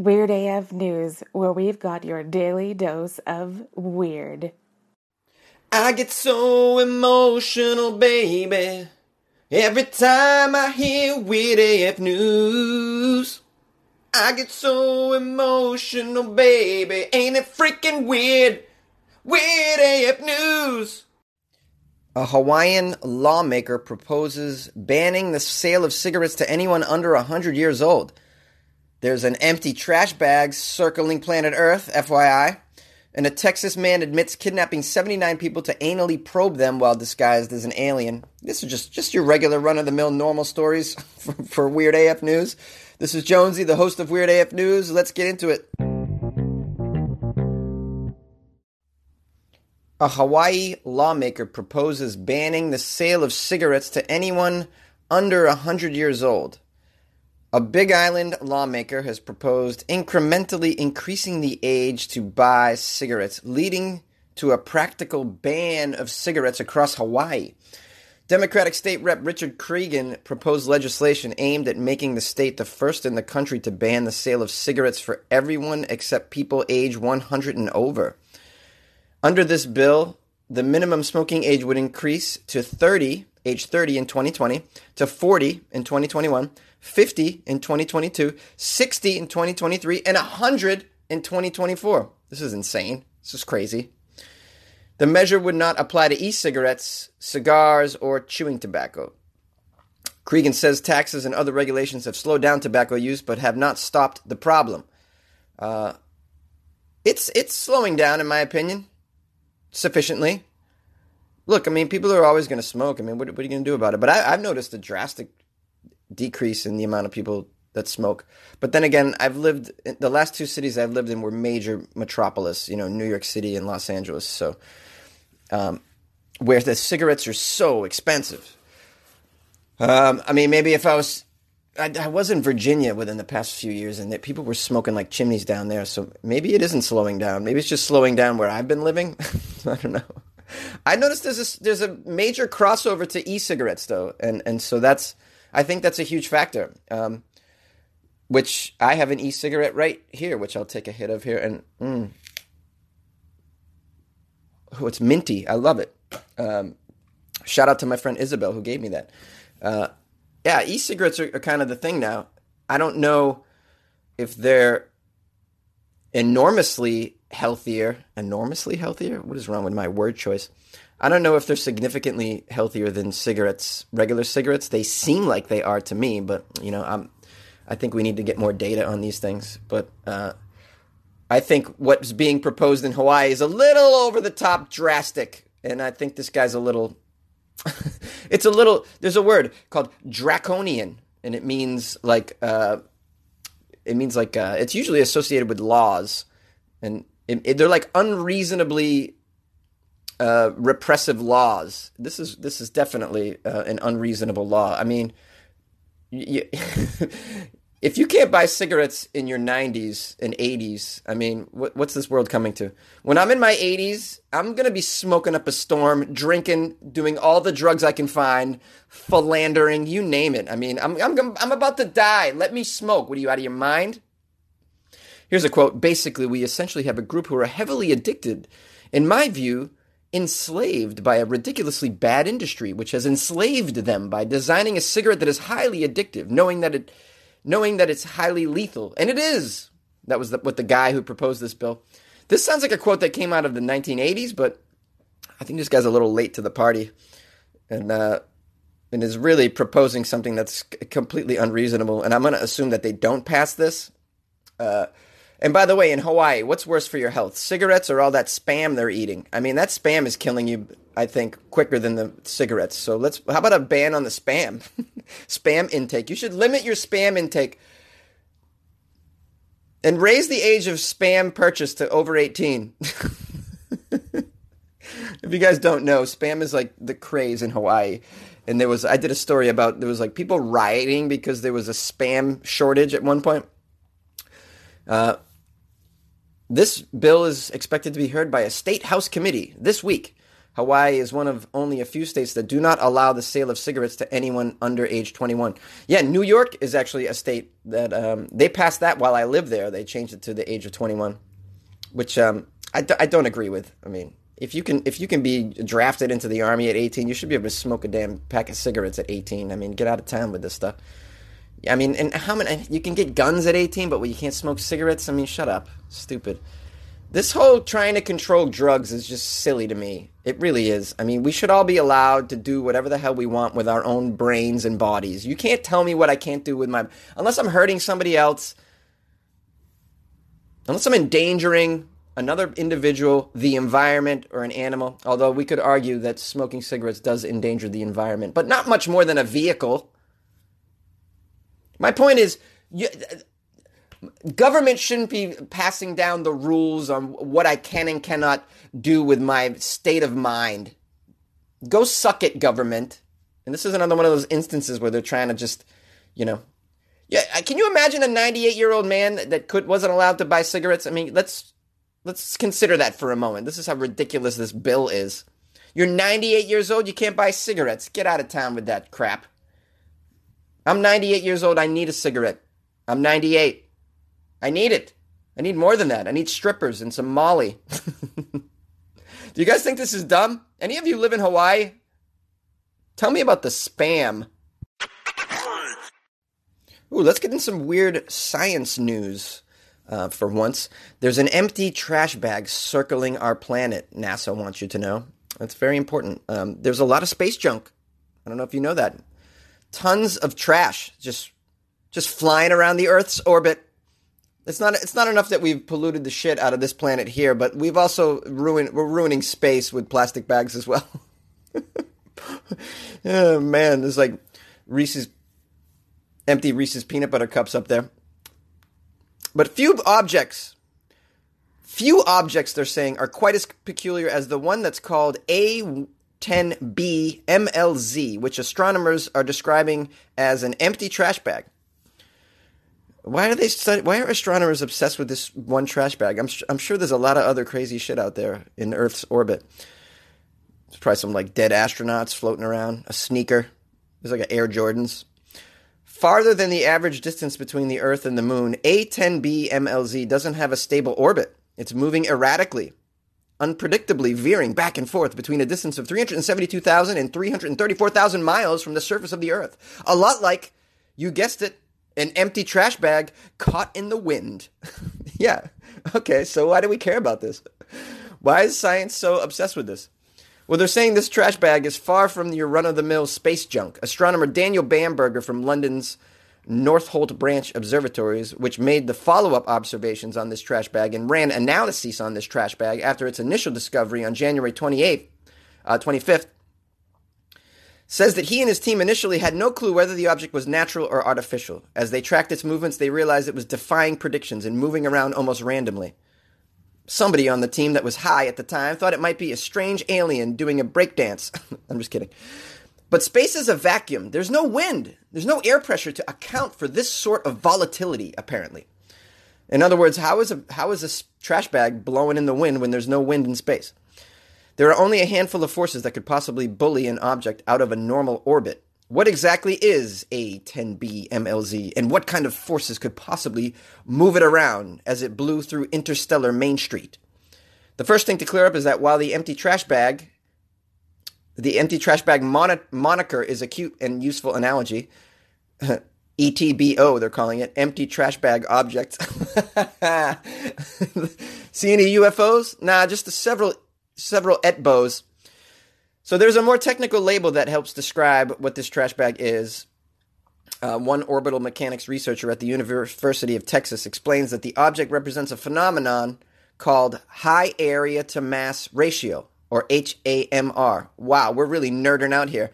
Weird AF News, where we've got your daily dose of weird. I get so emotional, baby, every time I hear Weird AF News. I get so emotional, baby, ain't it freaking weird? Weird AF News. A Hawaiian lawmaker proposes banning the sale of cigarettes to anyone under 100 years old. There's an empty trash bag circling planet Earth, FYI. And a Texas man admits kidnapping 79 people to anally probe them while disguised as an alien. This is just, just your regular run of the mill normal stories for, for Weird AF News. This is Jonesy, the host of Weird AF News. Let's get into it. A Hawaii lawmaker proposes banning the sale of cigarettes to anyone under 100 years old. A Big Island lawmaker has proposed incrementally increasing the age to buy cigarettes, leading to a practical ban of cigarettes across Hawaii. Democratic State Rep Richard Creagan proposed legislation aimed at making the state the first in the country to ban the sale of cigarettes for everyone except people age 100 and over. Under this bill, the minimum smoking age would increase to 30, age 30 in 2020, to 40 in 2021, 50 in 2022, 60 in 2023, and 100 in 2024. This is insane. This is crazy. The measure would not apply to e cigarettes, cigars, or chewing tobacco. Creagan says taxes and other regulations have slowed down tobacco use but have not stopped the problem. Uh, it's, it's slowing down, in my opinion sufficiently. Look, I mean, people are always going to smoke. I mean, what, what are you going to do about it? But I, I've noticed a drastic decrease in the amount of people that smoke. But then again, I've lived the last two cities I've lived in were major metropolis, you know, New York City and Los Angeles. So, um, where the cigarettes are so expensive. Um, I mean, maybe if I was, I, I, was in Virginia within the past few years, and that people were smoking like chimneys down there. So maybe it isn't slowing down. Maybe it's just slowing down where I've been living. I don't know. I noticed there's a, there's a major crossover to e-cigarettes though, and and so that's I think that's a huge factor. Um, which I have an e-cigarette right here, which I'll take a hit of here, and mm, oh, it's minty. I love it. Um, shout out to my friend Isabel who gave me that. Uh, yeah, e-cigarettes are, are kind of the thing now. I don't know if they're enormously healthier. Enormously healthier? What is wrong with my word choice? I don't know if they're significantly healthier than cigarettes, regular cigarettes. They seem like they are to me, but you know, I'm. I think we need to get more data on these things. But uh, I think what's being proposed in Hawaii is a little over the top, drastic, and I think this guy's a little. it's a little. There's a word called draconian, and it means like. Uh, it means like uh, it's usually associated with laws, and it, it, they're like unreasonably uh, repressive laws. This is this is definitely uh, an unreasonable law. I mean, if you can't buy cigarettes in your 90s and 80s, I mean, what, what's this world coming to? When I'm in my 80s, I'm gonna be smoking up a storm, drinking, doing all the drugs I can find, philandering, you name it. I mean, I'm I'm I'm about to die. Let me smoke. What are you out of your mind? Here's a quote. Basically, we essentially have a group who are heavily addicted. In my view, enslaved by a ridiculously bad industry which has enslaved them by designing a cigarette that is highly addictive knowing that it knowing that it's highly lethal. And it is. That was the, what the guy who proposed this bill. This sounds like a quote that came out of the 1980s but i think this guy's a little late to the party. And uh, and is really proposing something that's completely unreasonable. And i'm going to assume that they don't pass this. Uh, and by the way, in Hawaii, what's worse for your health, cigarettes or all that spam they're eating? I mean, that spam is killing you. I think quicker than the cigarettes. So let's. How about a ban on the spam? spam intake. You should limit your spam intake and raise the age of spam purchase to over 18. if you guys don't know, spam is like the craze in Hawaii. And there was, I did a story about there was like people rioting because there was a spam shortage at one point. Uh, this bill is expected to be heard by a state house committee this week. Hawaii is one of only a few states that do not allow the sale of cigarettes to anyone under age 21. Yeah, New York is actually a state that um, they passed that while I lived there. They changed it to the age of 21, which um, I d- I don't agree with. I mean, if you can if you can be drafted into the army at 18, you should be able to smoke a damn pack of cigarettes at 18. I mean, get out of town with this stuff. I mean, and how many you can get guns at 18, but you can't smoke cigarettes? I mean, shut up. Stupid. This whole trying to control drugs is just silly to me. It really is. I mean, we should all be allowed to do whatever the hell we want with our own brains and bodies. You can't tell me what I can't do with my unless I'm hurting somebody else. Unless I'm endangering another individual, the environment, or an animal. Although we could argue that smoking cigarettes does endanger the environment, but not much more than a vehicle. My point is, you, government shouldn't be passing down the rules on what I can and cannot do with my state of mind. Go suck it, government. And this is another one of those instances where they're trying to just, you know, yeah. Uh, can you imagine a 98 year old man that could wasn't allowed to buy cigarettes? I mean, let's let's consider that for a moment. This is how ridiculous this bill is. You're 98 years old, you can't buy cigarettes. Get out of town with that crap. I'm 98 years old, I need a cigarette. I'm 98. I need it. I need more than that. I need strippers and some Molly. Do you guys think this is dumb? Any of you live in Hawaii? Tell me about the spam. Ooh, let's get in some weird science news uh, for once. There's an empty trash bag circling our planet, NASA wants you to know. That's very important. Um, there's a lot of space junk. I don't know if you know that. Tons of trash just just flying around the Earth's orbit. It's not it's not enough that we've polluted the shit out of this planet here, but we've also ruined we're ruining space with plastic bags as well. oh man, there's like Reese's empty Reese's peanut butter cups up there. But few objects, few objects, they're saying, are quite as peculiar as the one that's called A10B MLZ, which astronomers are describing as an empty trash bag. Why are they study, Why are astronomers obsessed with this one trash bag? I'm I'm sure there's a lot of other crazy shit out there in Earth's orbit. There's probably some like dead astronauts floating around, a sneaker. There's like an Air Jordans. Farther than the average distance between the Earth and the Moon, A10B MLZ doesn't have a stable orbit. It's moving erratically, unpredictably veering back and forth between a distance of 372,000 and 334,000 miles from the surface of the Earth. A lot like, you guessed it, an empty trash bag caught in the wind. yeah. Okay, so why do we care about this? Why is science so obsessed with this? Well, they're saying this trash bag is far from your run of the mill space junk. Astronomer Daniel Bamberger from London's Northolt Branch Observatories, which made the follow up observations on this trash bag and ran analyses on this trash bag after its initial discovery on January 28th, uh, 25th, says that he and his team initially had no clue whether the object was natural or artificial. As they tracked its movements, they realized it was defying predictions and moving around almost randomly. Somebody on the team that was high at the time thought it might be a strange alien doing a breakdance. I'm just kidding. But space is a vacuum. There's no wind. There's no air pressure to account for this sort of volatility, apparently. In other words, how is a how is a trash bag blowing in the wind when there's no wind in space? There are only a handful of forces that could possibly bully an object out of a normal orbit. What exactly is A10B MLZ, and what kind of forces could possibly move it around as it blew through interstellar Main Street? The first thing to clear up is that while the empty trash bag, the empty trash bag mon- moniker is a cute and useful analogy. ETBO, they're calling it, empty trash bag object. See any UFOs? Nah, just the several several ETBOs so there's a more technical label that helps describe what this trash bag is. Uh, one orbital mechanics researcher at the University of Texas explains that the object represents a phenomenon called high area to mass ratio, or HAMR. Wow, we're really nerding out here.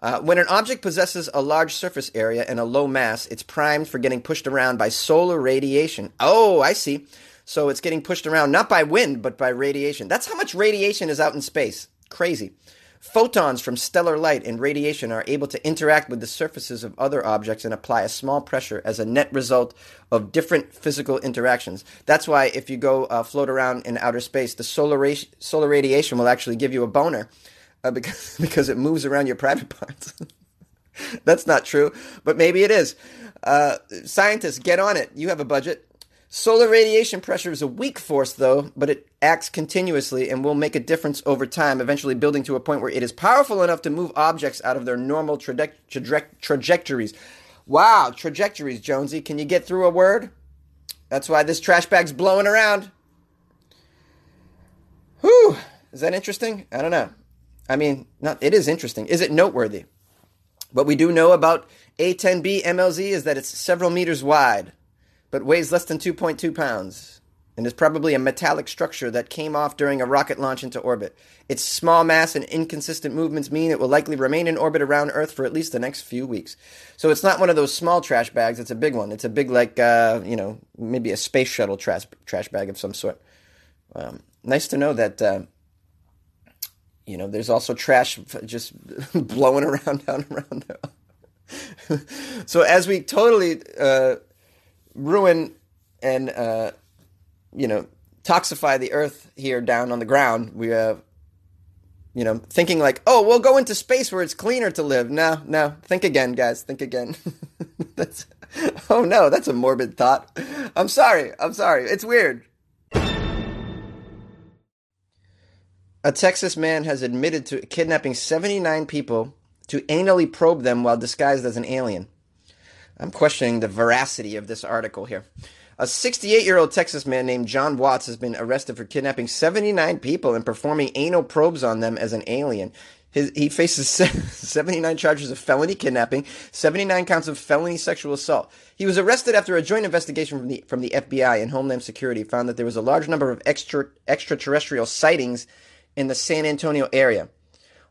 Uh, when an object possesses a large surface area and a low mass, it's primed for getting pushed around by solar radiation. Oh, I see. So it's getting pushed around not by wind, but by radiation. That's how much radiation is out in space. Crazy. Photons from stellar light and radiation are able to interact with the surfaces of other objects and apply a small pressure as a net result of different physical interactions. That's why if you go uh, float around in outer space, the solar, ra- solar radiation will actually give you a boner uh, because, because it moves around your private parts. That's not true, but maybe it is. Uh, scientists, get on it. You have a budget. Solar radiation pressure is a weak force, though, but it acts continuously and will make a difference over time, eventually building to a point where it is powerful enough to move objects out of their normal traje- traje- trajectories. Wow, trajectories, Jonesy. Can you get through a word? That's why this trash bag's blowing around. Whew. Is that interesting? I don't know. I mean, not, it is interesting. Is it noteworthy? What we do know about A10B MLZ is that it's several meters wide but weighs less than 2.2 pounds and is probably a metallic structure that came off during a rocket launch into orbit. Its small mass and inconsistent movements mean it will likely remain in orbit around Earth for at least the next few weeks. So it's not one of those small trash bags, it's a big one. It's a big, like, uh, you know, maybe a space shuttle trash, trash bag of some sort. Um, nice to know that. Uh, you know, there's also trash just blowing around down around there. so as we totally uh, ruin and uh, you know toxify the earth here down on the ground. We have you know thinking like, oh, we'll go into space where it's cleaner to live. No, no, think again, guys. Think again. that's oh no, that's a morbid thought. I'm sorry. I'm sorry. It's weird. A Texas man has admitted to kidnapping 79 people to anally probe them while disguised as an alien. I'm questioning the veracity of this article here. A 68 year old Texas man named John Watts has been arrested for kidnapping 79 people and performing anal probes on them as an alien. His, he faces 79 charges of felony kidnapping, 79 counts of felony sexual assault. He was arrested after a joint investigation from the, from the FBI and Homeland Security found that there was a large number of extra, extraterrestrial sightings in the San Antonio area.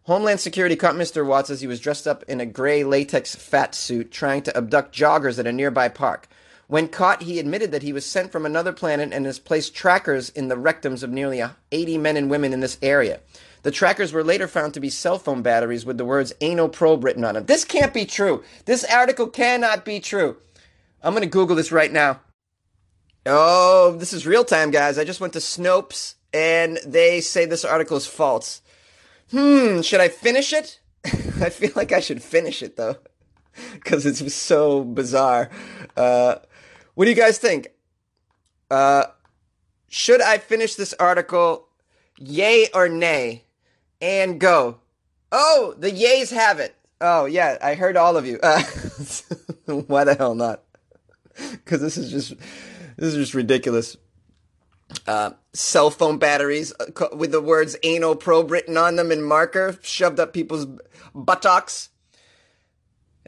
Homeland Security caught Mr. Watts as he was dressed up in a gray latex fat suit trying to abduct joggers at a nearby park. When caught, he admitted that he was sent from another planet and has placed trackers in the rectums of nearly 80 men and women in this area. The trackers were later found to be cell phone batteries with the words anal probe written on them. This can't be true. This article cannot be true. I'm going to Google this right now. Oh, this is real time, guys. I just went to Snopes and they say this article is false. Hmm, should I finish it? I feel like I should finish it though, because it's so bizarre. Uh, what do you guys think? Uh, should I finish this article? Yay or nay? And go. Oh, the yays have it. Oh yeah, I heard all of you. Uh, why the hell not? Because this is just this is just ridiculous uh, cell phone batteries uh, with the words anal probe written on them in marker shoved up people's buttocks.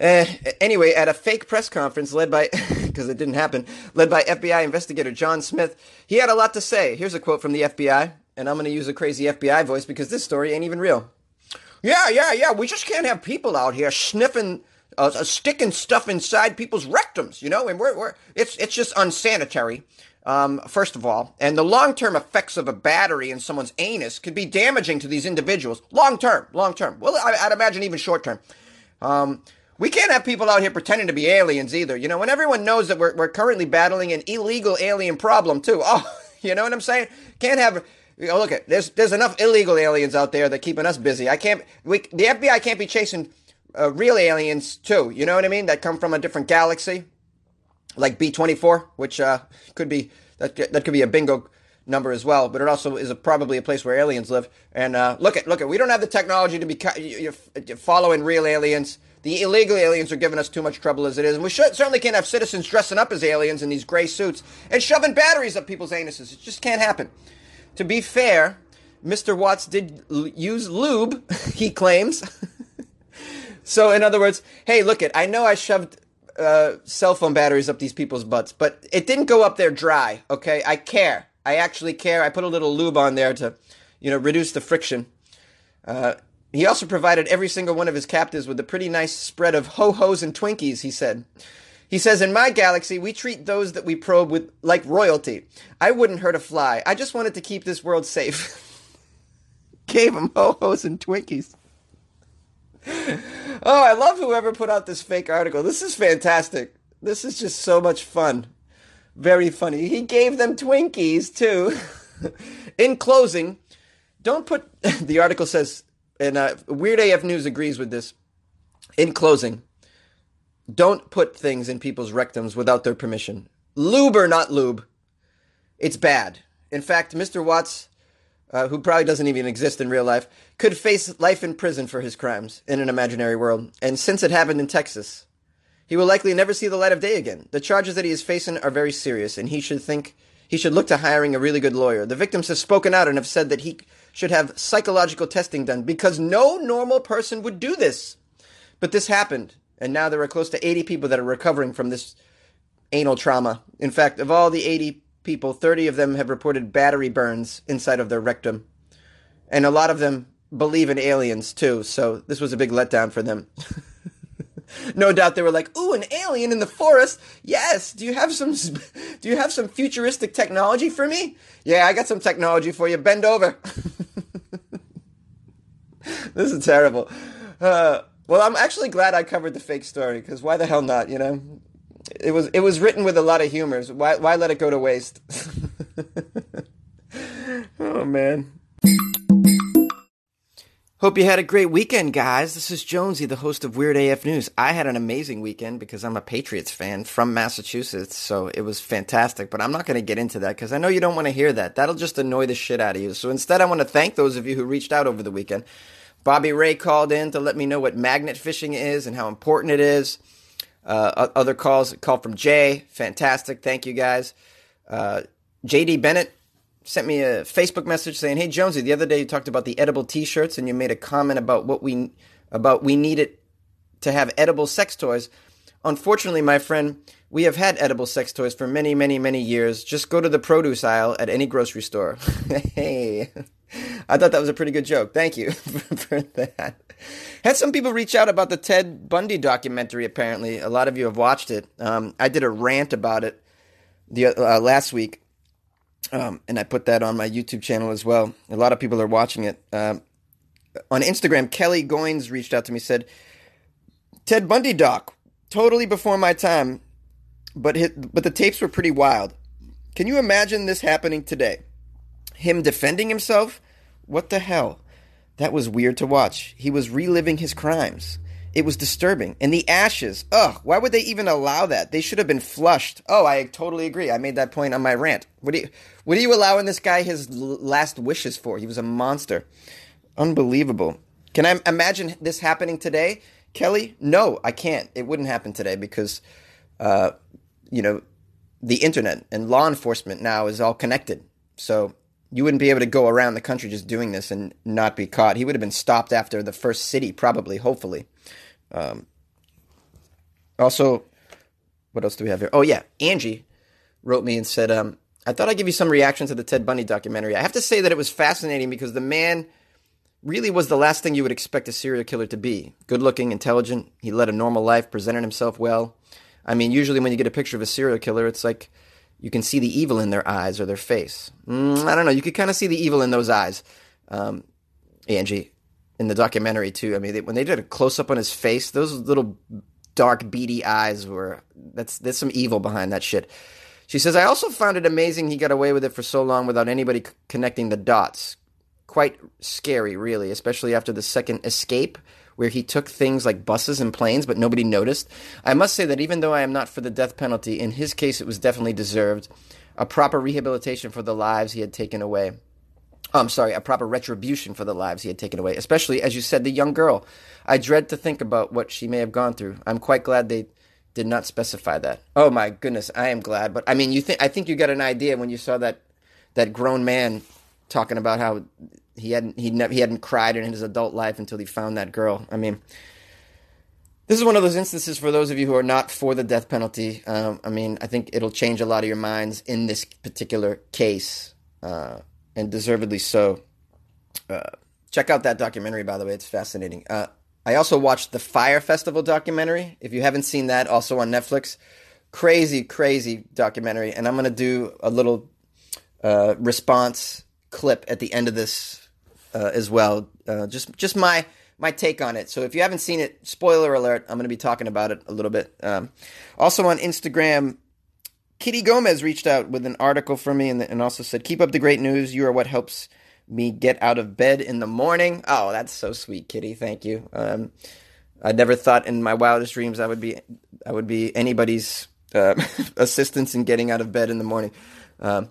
Uh, anyway, at a fake press conference led by, because it didn't happen, led by FBI investigator John Smith, he had a lot to say. Here's a quote from the FBI, and I'm going to use a crazy FBI voice because this story ain't even real. Yeah, yeah, yeah. We just can't have people out here sniffing, uh, sticking stuff inside people's rectums, you know. And we're, we're it's it's just unsanitary. Um, first of all, and the long term effects of a battery in someone's anus could be damaging to these individuals. Long term, long term. Well, I, would imagine even short term. Um, we can't have people out here pretending to be aliens either. You know, when everyone knows that we're, we're currently battling an illegal alien problem too. Oh, you know what I'm saying? Can't have. Oh, look at there's there's enough illegal aliens out there that keeping us busy. I can't. We the FBI can't be chasing uh, real aliens too. You know what I mean? That come from a different galaxy like B24, which uh, could be that that could be a bingo number as well. But it also is a, probably a place where aliens live. And uh, look at look at we don't have the technology to be you're following real aliens. The illegal aliens are giving us too much trouble as it is, and we should, certainly can't have citizens dressing up as aliens in these gray suits and shoving batteries up people's anuses. It just can't happen. To be fair, Mr. Watts did l- use lube, he claims. so, in other words, hey, look it, I know I shoved uh, cell phone batteries up these people's butts, but it didn't go up there dry. Okay, I care. I actually care. I put a little lube on there to, you know, reduce the friction. Uh, he also provided every single one of his captives with a pretty nice spread of ho hos and Twinkies. He said. He says, In my galaxy, we treat those that we probe with like royalty. I wouldn't hurt a fly. I just wanted to keep this world safe. Gave him ho hos and Twinkies. oh, I love whoever put out this fake article. This is fantastic. This is just so much fun. Very funny. He gave them Twinkies too. In closing, don't put the article says, and uh, Weird AF News agrees with this. In closing, don't put things in people's rectums without their permission. Lube or not lube, it's bad. In fact, Mr. Watts, uh, who probably doesn't even exist in real life, could face life in prison for his crimes in an imaginary world. And since it happened in Texas, he will likely never see the light of day again. The charges that he is facing are very serious, and he should think he should look to hiring a really good lawyer. The victims have spoken out and have said that he should have psychological testing done because no normal person would do this. But this happened, and now there are close to 80 people that are recovering from this anal trauma. In fact, of all the 80 people, 30 of them have reported battery burns inside of their rectum. And a lot of them believe in aliens too, so this was a big letdown for them. no doubt they were like, "Ooh, an alien in the forest. Yes, do you have some do you have some futuristic technology for me?" "Yeah, I got some technology for you. Bend over." this is terrible. Uh, well, I'm actually glad I covered the fake story because why the hell not? You know, it was it was written with a lot of humors. Why why let it go to waste? oh man. Hope you had a great weekend, guys. This is Jonesy, the host of Weird AF News. I had an amazing weekend because I'm a Patriots fan from Massachusetts, so it was fantastic. But I'm not going to get into that because I know you don't want to hear that. That'll just annoy the shit out of you. So instead, I want to thank those of you who reached out over the weekend. Bobby Ray called in to let me know what magnet fishing is and how important it is. Uh, other calls, call from Jay, fantastic. Thank you guys. Uh, JD Bennett sent me a Facebook message saying, "Hey Jonesy, the other day you talked about the edible T-shirts and you made a comment about what we about we needed to have edible sex toys." Unfortunately, my friend, we have had edible sex toys for many, many, many years. Just go to the produce aisle at any grocery store. hey, I thought that was a pretty good joke. Thank you for that. Had some people reach out about the Ted Bundy documentary. Apparently, a lot of you have watched it. Um, I did a rant about it the uh, last week um, and I put that on my YouTube channel as well. A lot of people are watching it. Um, on Instagram, Kelly Goins reached out to me said, "Ted Bundy doc, totally before my time, but hit, but the tapes were pretty wild. Can you imagine this happening today? Him defending himself? What the hell? That was weird to watch. He was reliving his crimes." It was disturbing. And the ashes, ugh, why would they even allow that? They should have been flushed. Oh, I totally agree. I made that point on my rant. What do you, what are you allowing this guy his last wishes for? He was a monster. Unbelievable. Can I imagine this happening today, Kelly? No, I can't. It wouldn't happen today because, uh, you know, the internet and law enforcement now is all connected. So you wouldn't be able to go around the country just doing this and not be caught. He would have been stopped after the first city, probably, hopefully. Um, also, what else do we have here? Oh, yeah. Angie wrote me and said, um, I thought I'd give you some reaction to the Ted Bundy documentary. I have to say that it was fascinating because the man really was the last thing you would expect a serial killer to be. Good looking, intelligent. He led a normal life, presented himself well. I mean, usually when you get a picture of a serial killer, it's like you can see the evil in their eyes or their face. Mm, I don't know. You could kind of see the evil in those eyes, um, Angie, in the documentary too. I mean, they, when they did a close up on his face, those little dark, beady eyes were that's there's some evil behind that shit. She says, I also found it amazing he got away with it for so long without anybody c- connecting the dots. Quite scary, really, especially after the second escape where he took things like buses and planes, but nobody noticed. I must say that even though I am not for the death penalty, in his case it was definitely deserved. A proper rehabilitation for the lives he had taken away. I'm sorry, a proper retribution for the lives he had taken away, especially, as you said, the young girl. I dread to think about what she may have gone through. I'm quite glad they did not specify that. Oh my goodness, I am glad. But I mean, you think I think you got an idea when you saw that that grown man talking about how he hadn't he never he hadn't cried in his adult life until he found that girl. I mean, this is one of those instances for those of you who are not for the death penalty. Um, I mean, I think it'll change a lot of your minds in this particular case, uh, and deservedly so. Uh, check out that documentary, by the way; it's fascinating. Uh, I also watched the Fyre Festival documentary. If you haven't seen that, also on Netflix, crazy, crazy documentary. And I'm gonna do a little uh, response clip at the end of this uh, as well. Uh, just just my my take on it. So if you haven't seen it, spoiler alert, I'm going to be talking about it a little bit. Um, also on Instagram, Kitty Gomez reached out with an article for me and, and also said, "Keep up the great news. You are what helps me get out of bed in the morning." Oh, that's so sweet, Kitty. Thank you. Um, I never thought in my wildest dreams I would be I would be anybody's uh, assistance in getting out of bed in the morning. Um,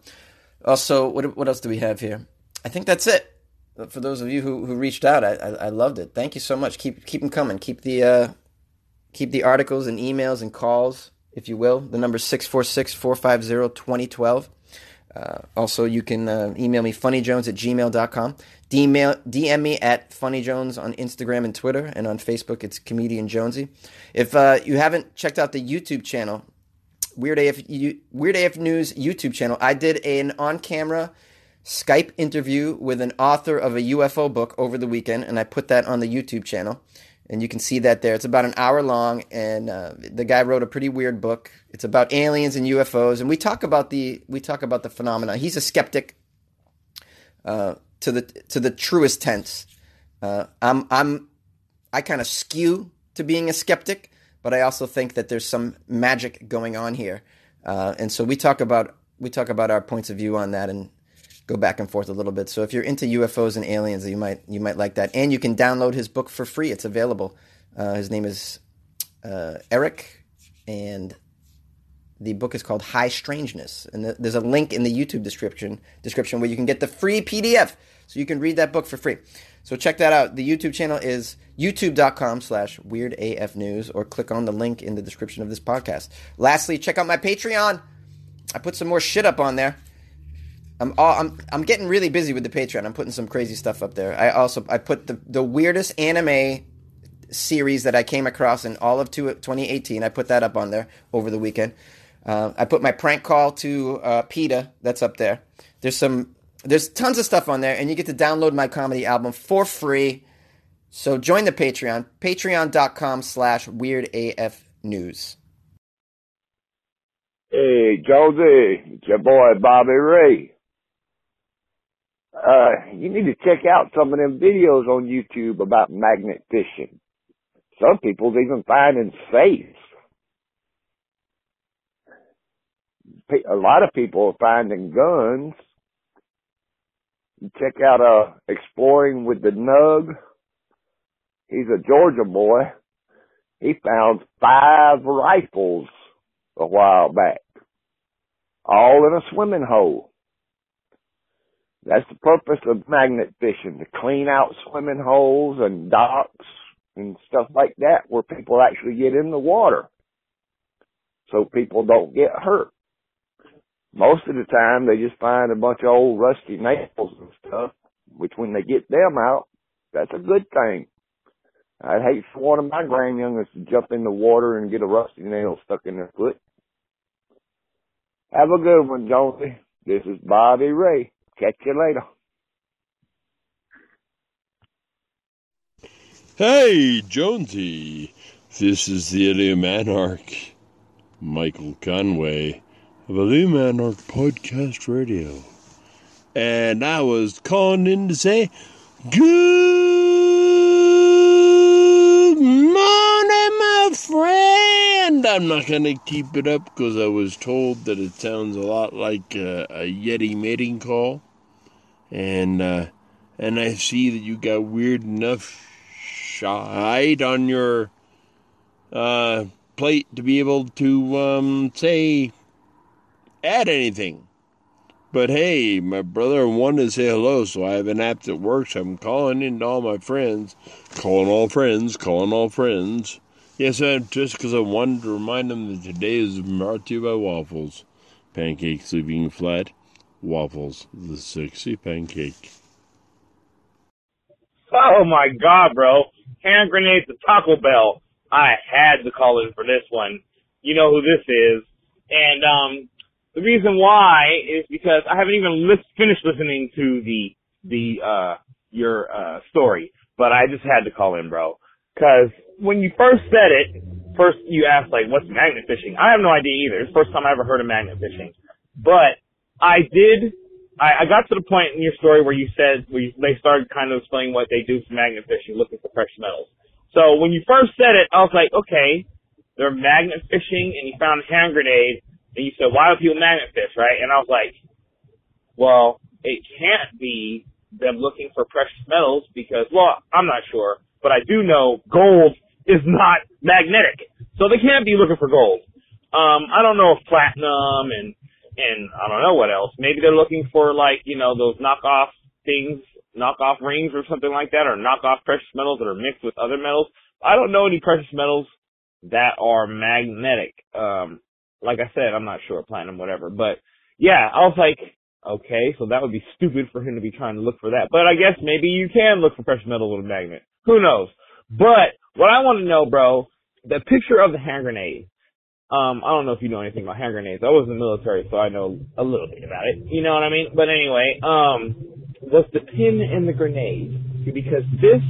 also, what what else do we have here? I think that's it. For those of you who, who reached out, I, I, I loved it. Thank you so much. Keep keep them coming. Keep the uh, keep the articles and emails and calls, if you will. The number 646-450-2012. Uh, also, you can uh, email me funnyjones at gmail.com. DM, DM me at funnyjones on Instagram and Twitter, and on Facebook it's comedian Jonesy. If uh, you haven't checked out the YouTube channel, Weird AF Weird AF News YouTube channel. I did an on-camera Skype interview with an author of a UFO book over the weekend, and I put that on the YouTube channel, and you can see that there. It's about an hour long, and uh, the guy wrote a pretty weird book. It's about aliens and UFOs, and we talk about the we talk about the phenomena. He's a skeptic uh, to the to the truest tense. Uh, I'm I'm I kind of skew to being a skeptic but I also think that there's some magic going on here, uh, and so we talk about we talk about our points of view on that and go back and forth a little bit. So if you're into UFOs and aliens, you might you might like that, and you can download his book for free. It's available. Uh, his name is uh, Eric, and the book is called High Strangeness, and th- there's a link in the YouTube description description where you can get the free PDF, so you can read that book for free. So check that out. The YouTube channel is youtube.com slash weirdafnews or click on the link in the description of this podcast. Lastly, check out my Patreon. I put some more shit up on there. I'm all, I'm I'm getting really busy with the Patreon. I'm putting some crazy stuff up there. I also I put the the weirdest anime series that I came across in all of 2018. I put that up on there over the weekend. Uh, I put my prank call to uh, PETA. That's up there. There's some there's tons of stuff on there, and you get to download my comedy album for free. So join the Patreon, patreon.com slash weirdafnews. Hey, Josie, it's your boy Bobby Ray. Uh, you need to check out some of them videos on YouTube about magnet fishing. Some people's even finding safes. A lot of people are finding guns check out uh exploring with the Nug. He's a Georgia boy. He found five rifles a while back, all in a swimming hole. That's the purpose of magnet fishing, to clean out swimming holes and docks and stuff like that where people actually get in the water so people don't get hurt most of the time they just find a bunch of old rusty nails and stuff, which when they get them out, that's a good thing. I'd hate for one of my grandyoungers to jump in the water and get a rusty nail stuck in their foot. Have a good one, Jonesy. This is Bobby Ray. Catch you later. Hey, Jonesy. This is the Alien Anarch, Michael Conway of Illuminati Monarch Podcast Radio. And I was calling in to say, Good morning, my friend. I'm not going to keep it up because I was told that it sounds a lot like a, a Yeti mating call. And, uh, and I see that you got weird enough shite on your uh, plate to be able to um, say add anything. But hey, my brother wanted to say hello, so I have an app that works. I'm calling in to all my friends, calling all friends, calling all friends. Yes, I, just because I wanted to remind them that today is brought to you by Waffles. Pancakes leaving flat. Waffles, the sexy pancake. Oh my god, bro. Hand grenades to Taco Bell. I had to call in for this one. You know who this is. And, um, the reason why is because I haven't even finished listening to the the uh your uh story, but I just had to call in, bro. Cause when you first said it, first you asked like, "What's magnet fishing?" I have no idea either. It's the first time I ever heard of magnet fishing, but I did I, I got to the point in your story where you said you, they started kind of explaining what they do for magnet fishing, looking for precious metals. So when you first said it, I was like, okay, they're magnet fishing, and you found a hand grenade, and you said, why do people magnet fish, right? And I was like, well, it can't be them looking for precious metals because, well, I'm not sure, but I do know gold is not magnetic, so they can't be looking for gold. Um, I don't know if platinum and and I don't know what else. Maybe they're looking for like you know those knockoff things, knockoff rings or something like that, or knockoff precious metals that are mixed with other metals. I don't know any precious metals that are magnetic. Um, like I said, I'm not sure platinum, whatever. But yeah, I was like, okay, so that would be stupid for him to be trying to look for that. But I guess maybe you can look for precious metals with a magnet. Who knows? But what I want to know, bro, the picture of the hand grenade. Um, I don't know if you know anything about hand grenades. I was in the military, so I know a little bit about it. You know what I mean? But anyway, um, was the pin in the grenade? Because this,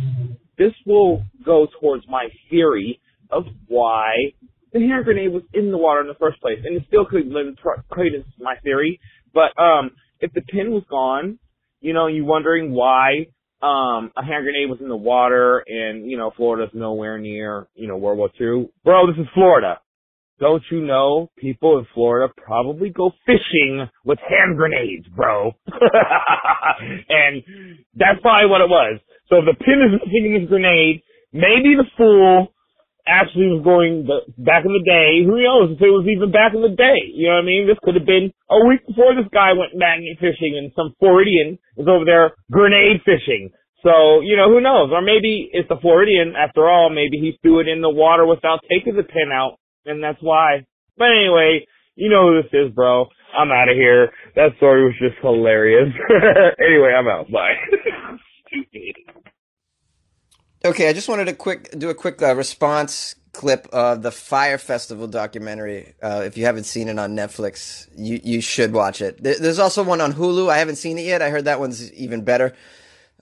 this will go towards my theory of why the hand grenade was in the water in the first place. And it still could lend credence to my theory. But, um, if the pin was gone, you know, you're wondering why um, a hand grenade was in the water and, you know, Florida's nowhere near, you know, World War II. Bro, this is Florida. Don't you know people in Florida probably go fishing with hand grenades, bro? and that's probably what it was. So if the pin is missing in this grenade, maybe the fool actually was going back in the day. Who knows if it was even back in the day? You know what I mean? This could have been a week before this guy went magnet fishing and some Floridian was over there grenade fishing. So, you know, who knows? Or maybe it's the Floridian after all. Maybe he threw it in the water without taking the pin out and that's why. But anyway, you know who this is, bro. I'm out of here. That story was just hilarious. anyway, I'm out. Bye. Okay, I just wanted to quick do a quick uh, response clip of the Fyre Festival documentary. Uh, if you haven't seen it on Netflix, you you should watch it. There's also one on Hulu. I haven't seen it yet. I heard that one's even better.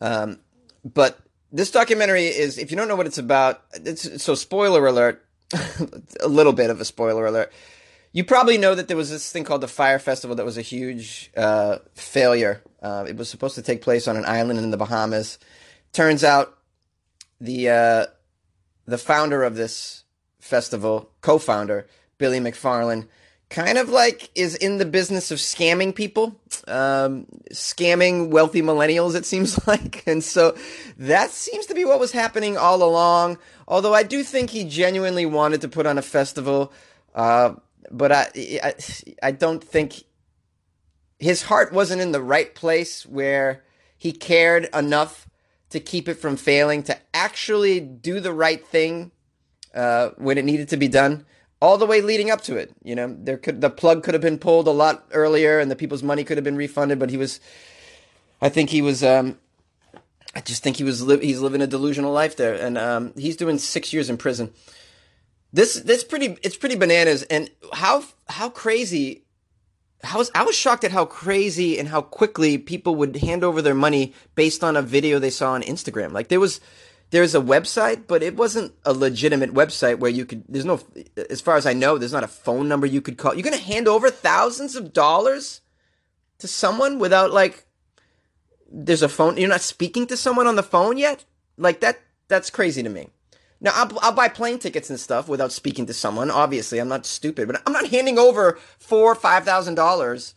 Um, but this documentary is, if you don't know what it's about, it's so spoiler alert. a little bit of a spoiler alert. You probably know that there was this thing called the Fyre Festival that was a huge uh, failure. Uh, it was supposed to take place on an island in the Bahamas. Turns out the uh, the founder of this festival, co-founder Billy McFarland, kind of like is in the business of scamming people, um, scamming wealthy millennials. It seems like, and so that seems to be what was happening all along. Although I do think he genuinely wanted to put on a festival, uh, but I, I I don't think his heart wasn't in the right place where he cared enough to keep it from failing, to actually do the right thing uh, when it needed to be done, all the way leading up to it. You know, there could the plug could have been pulled a lot earlier, and the people's money could have been refunded. But he was, I think he was. Um, I just think he was li- he's living a delusional life there, and um, he's doing six years in prison. This this pretty it's pretty bananas, and how how crazy I was I was shocked at how crazy and how quickly people would hand over their money based on a video they saw on Instagram. Like there was there's a website, but it wasn't a legitimate website where you could. There's no, as far as I know, there's not a phone number you could call. You're gonna hand over thousands of dollars to someone without like. There's a phone. You're not speaking to someone on the phone yet. Like that. That's crazy to me. Now I'll, I'll buy plane tickets and stuff without speaking to someone. Obviously, I'm not stupid, but I'm not handing over four, five thousand dollars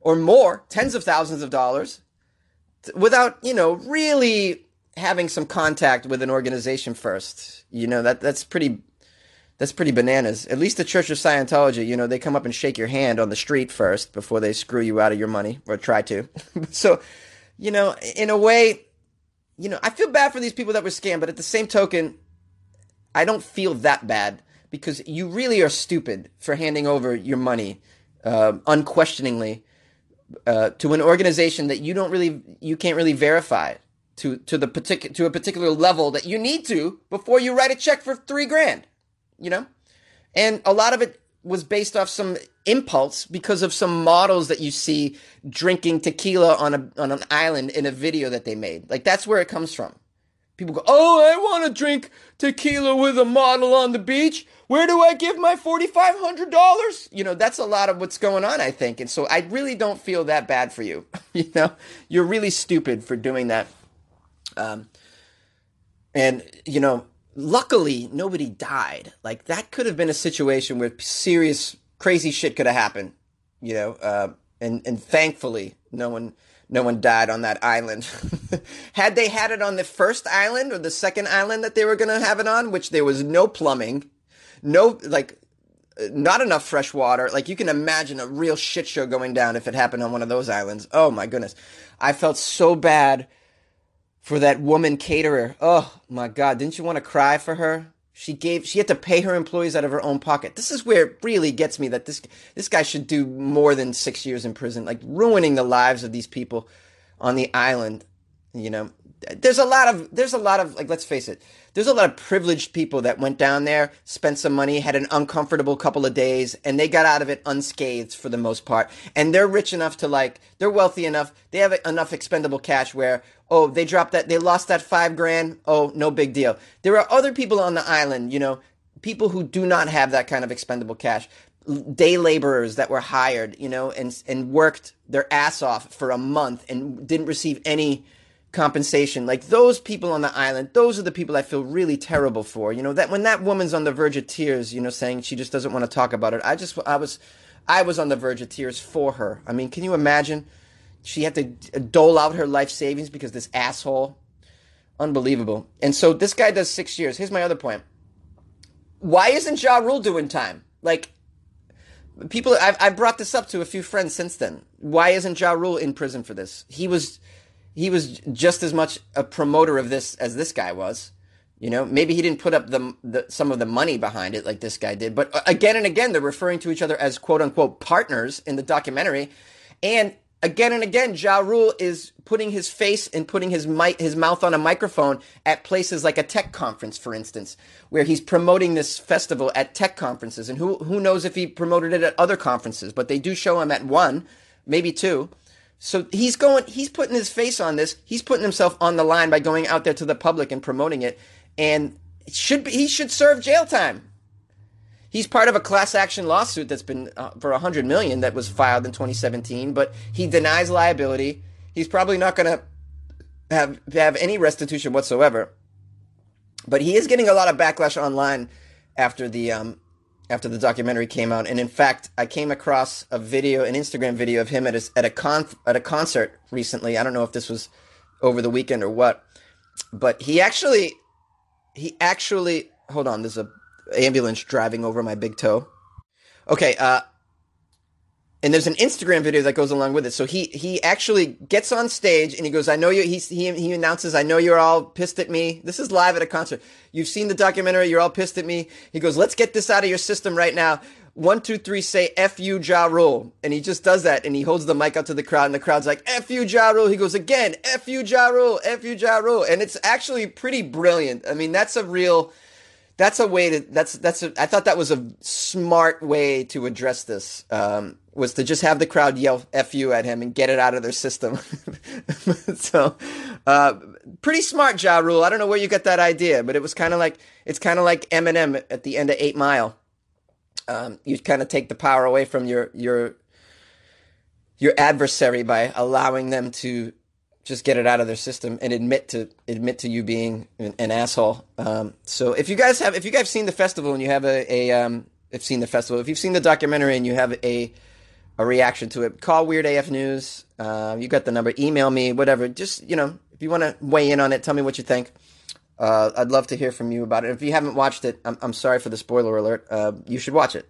or more, tens of thousands of dollars, without you know really having some contact with an organization first. You know that that's pretty that's pretty bananas. At least the Church of Scientology, you know, they come up and shake your hand on the street first before they screw you out of your money or try to. so, you know, in a way, you know, I feel bad for these people that were scammed, but at the same token, I don't feel that bad because you really are stupid for handing over your money uh, unquestioningly uh, to an organization that you don't really you can't really verify to to the particular to a particular level that you need to before you write a check for three grand you know and a lot of it was based off some impulse because of some models that you see drinking tequila on a on an island in a video that they made like that's where it comes from People go, "Oh, I want to drink tequila with a model on the beach. Where do I give my $4500?" You know, that's a lot of what's going on, I think. And so I really don't feel that bad for you. you know, you're really stupid for doing that. Um and you know, luckily nobody died. Like that could have been a situation where serious crazy shit could have happened, you know, uh, and and thankfully no one no one died on that island. had they had it on the first island or the second island that they were going to have it on, which there was no plumbing, no like not enough fresh water. Like you can imagine a real shit show going down if it happened on one of those islands. Oh my goodness. I felt so bad for that woman caterer. Oh my god, didn't you want to cry for her? She gave she had to pay her employees out of her own pocket. This is where it really gets me that this this guy should do more than 6 years in prison, like ruining the lives of these people on the island, you know. There's a lot of there's a lot of like let's face it. There's a lot of privileged people that went down there, spent some money, had an uncomfortable couple of days, and they got out of it unscathed for the most part. And they're rich enough to like, they're wealthy enough, they have enough expendable cash where, oh, they dropped that, they lost that five grand, oh, no big deal. There are other people on the island, you know, people who do not have that kind of expendable cash. Day laborers that were hired, you know, and and worked their ass off for a month and didn't receive any compensation. Like those people on the island, those are the people I feel really terrible for. You know, that when that woman's on the verge of tears, you know, saying she just doesn't want to talk about it. I just, I was, I was on the verge of tears for her. I mean, can you imagine? She had to dole out her life savings because this asshole. Unbelievable. And so this guy does six years. Here's my other point. Why isn't Ja Rule doing time? Like, people, I've, I've brought this up to a few friends since then. Why isn't Ja Rule in prison for this? He was he was just as much a promoter of this as this guy was. You know, maybe he didn't put up the, the, some of the money behind it like this guy did, but uh, again and again they're referring to each other as quote unquote partners in the documentary, and again and again Ja Rule is putting his face and putting his mic his mouth on a microphone at places like a tech conference, for instance, where he's promoting this festival at tech conferences, and who who knows if he promoted it at other conferences, but they do show him at one, maybe two. So he's going, he's putting his face on this. He's putting himself on the line by going out there to the public and promoting it. And it should be, he should serve jail time. He's part of a class action lawsuit that's been uh, for 100 million that was filed in 2017, but he denies liability. He's probably not going to have have any restitution whatsoever. But he is getting a lot of backlash online after the um, after the documentary came out. And in fact, I came across a video, an Instagram video of him at a, at a con at a concert recently. I don't know if this was over the weekend or what, but he actually he actually hold on. There's a ambulance driving over my big toe. Okay, uh, and there's an Instagram video that goes along with it. So he he actually gets on stage and he goes, "I know you." He he he announces, "I know you're all pissed at me." This is live at a concert. You've seen the documentary. You're all pissed at me. He goes, "Let's get this out of your system right now." One, two, three, say "F you, Ja Rule," and he just does that, and he holds the mic out to the crowd, and the crowd's like "F you, Ja Rule." He goes again, "F you, Ja Rule," "F you, Ja Rule," and it's actually pretty brilliant. I mean, that's a real that's a way to that's that's a, I thought that was a smart way to address this um, was to just have the crowd yell "f you" at him and get it out of their system. so, uh, pretty smart, Ja Rule. I don't know where you got that idea, but it was kind of like it's kind of like Eminem at the end of Eight Mile. Um, you kind of take the power away from your your your adversary by allowing them to just get it out of their system and admit to admit to you being an, an asshole. Um, so if you guys have if you guys seen the festival and you have a, a um, if seen the festival, if you've seen the documentary and you have a a reaction to it, call Weird AF News. Uh, you got the number. Email me, whatever. Just you know, if you want to weigh in on it, tell me what you think. Uh, I'd love to hear from you about it. If you haven't watched it, I'm, I'm sorry for the spoiler alert. Uh, you should watch it.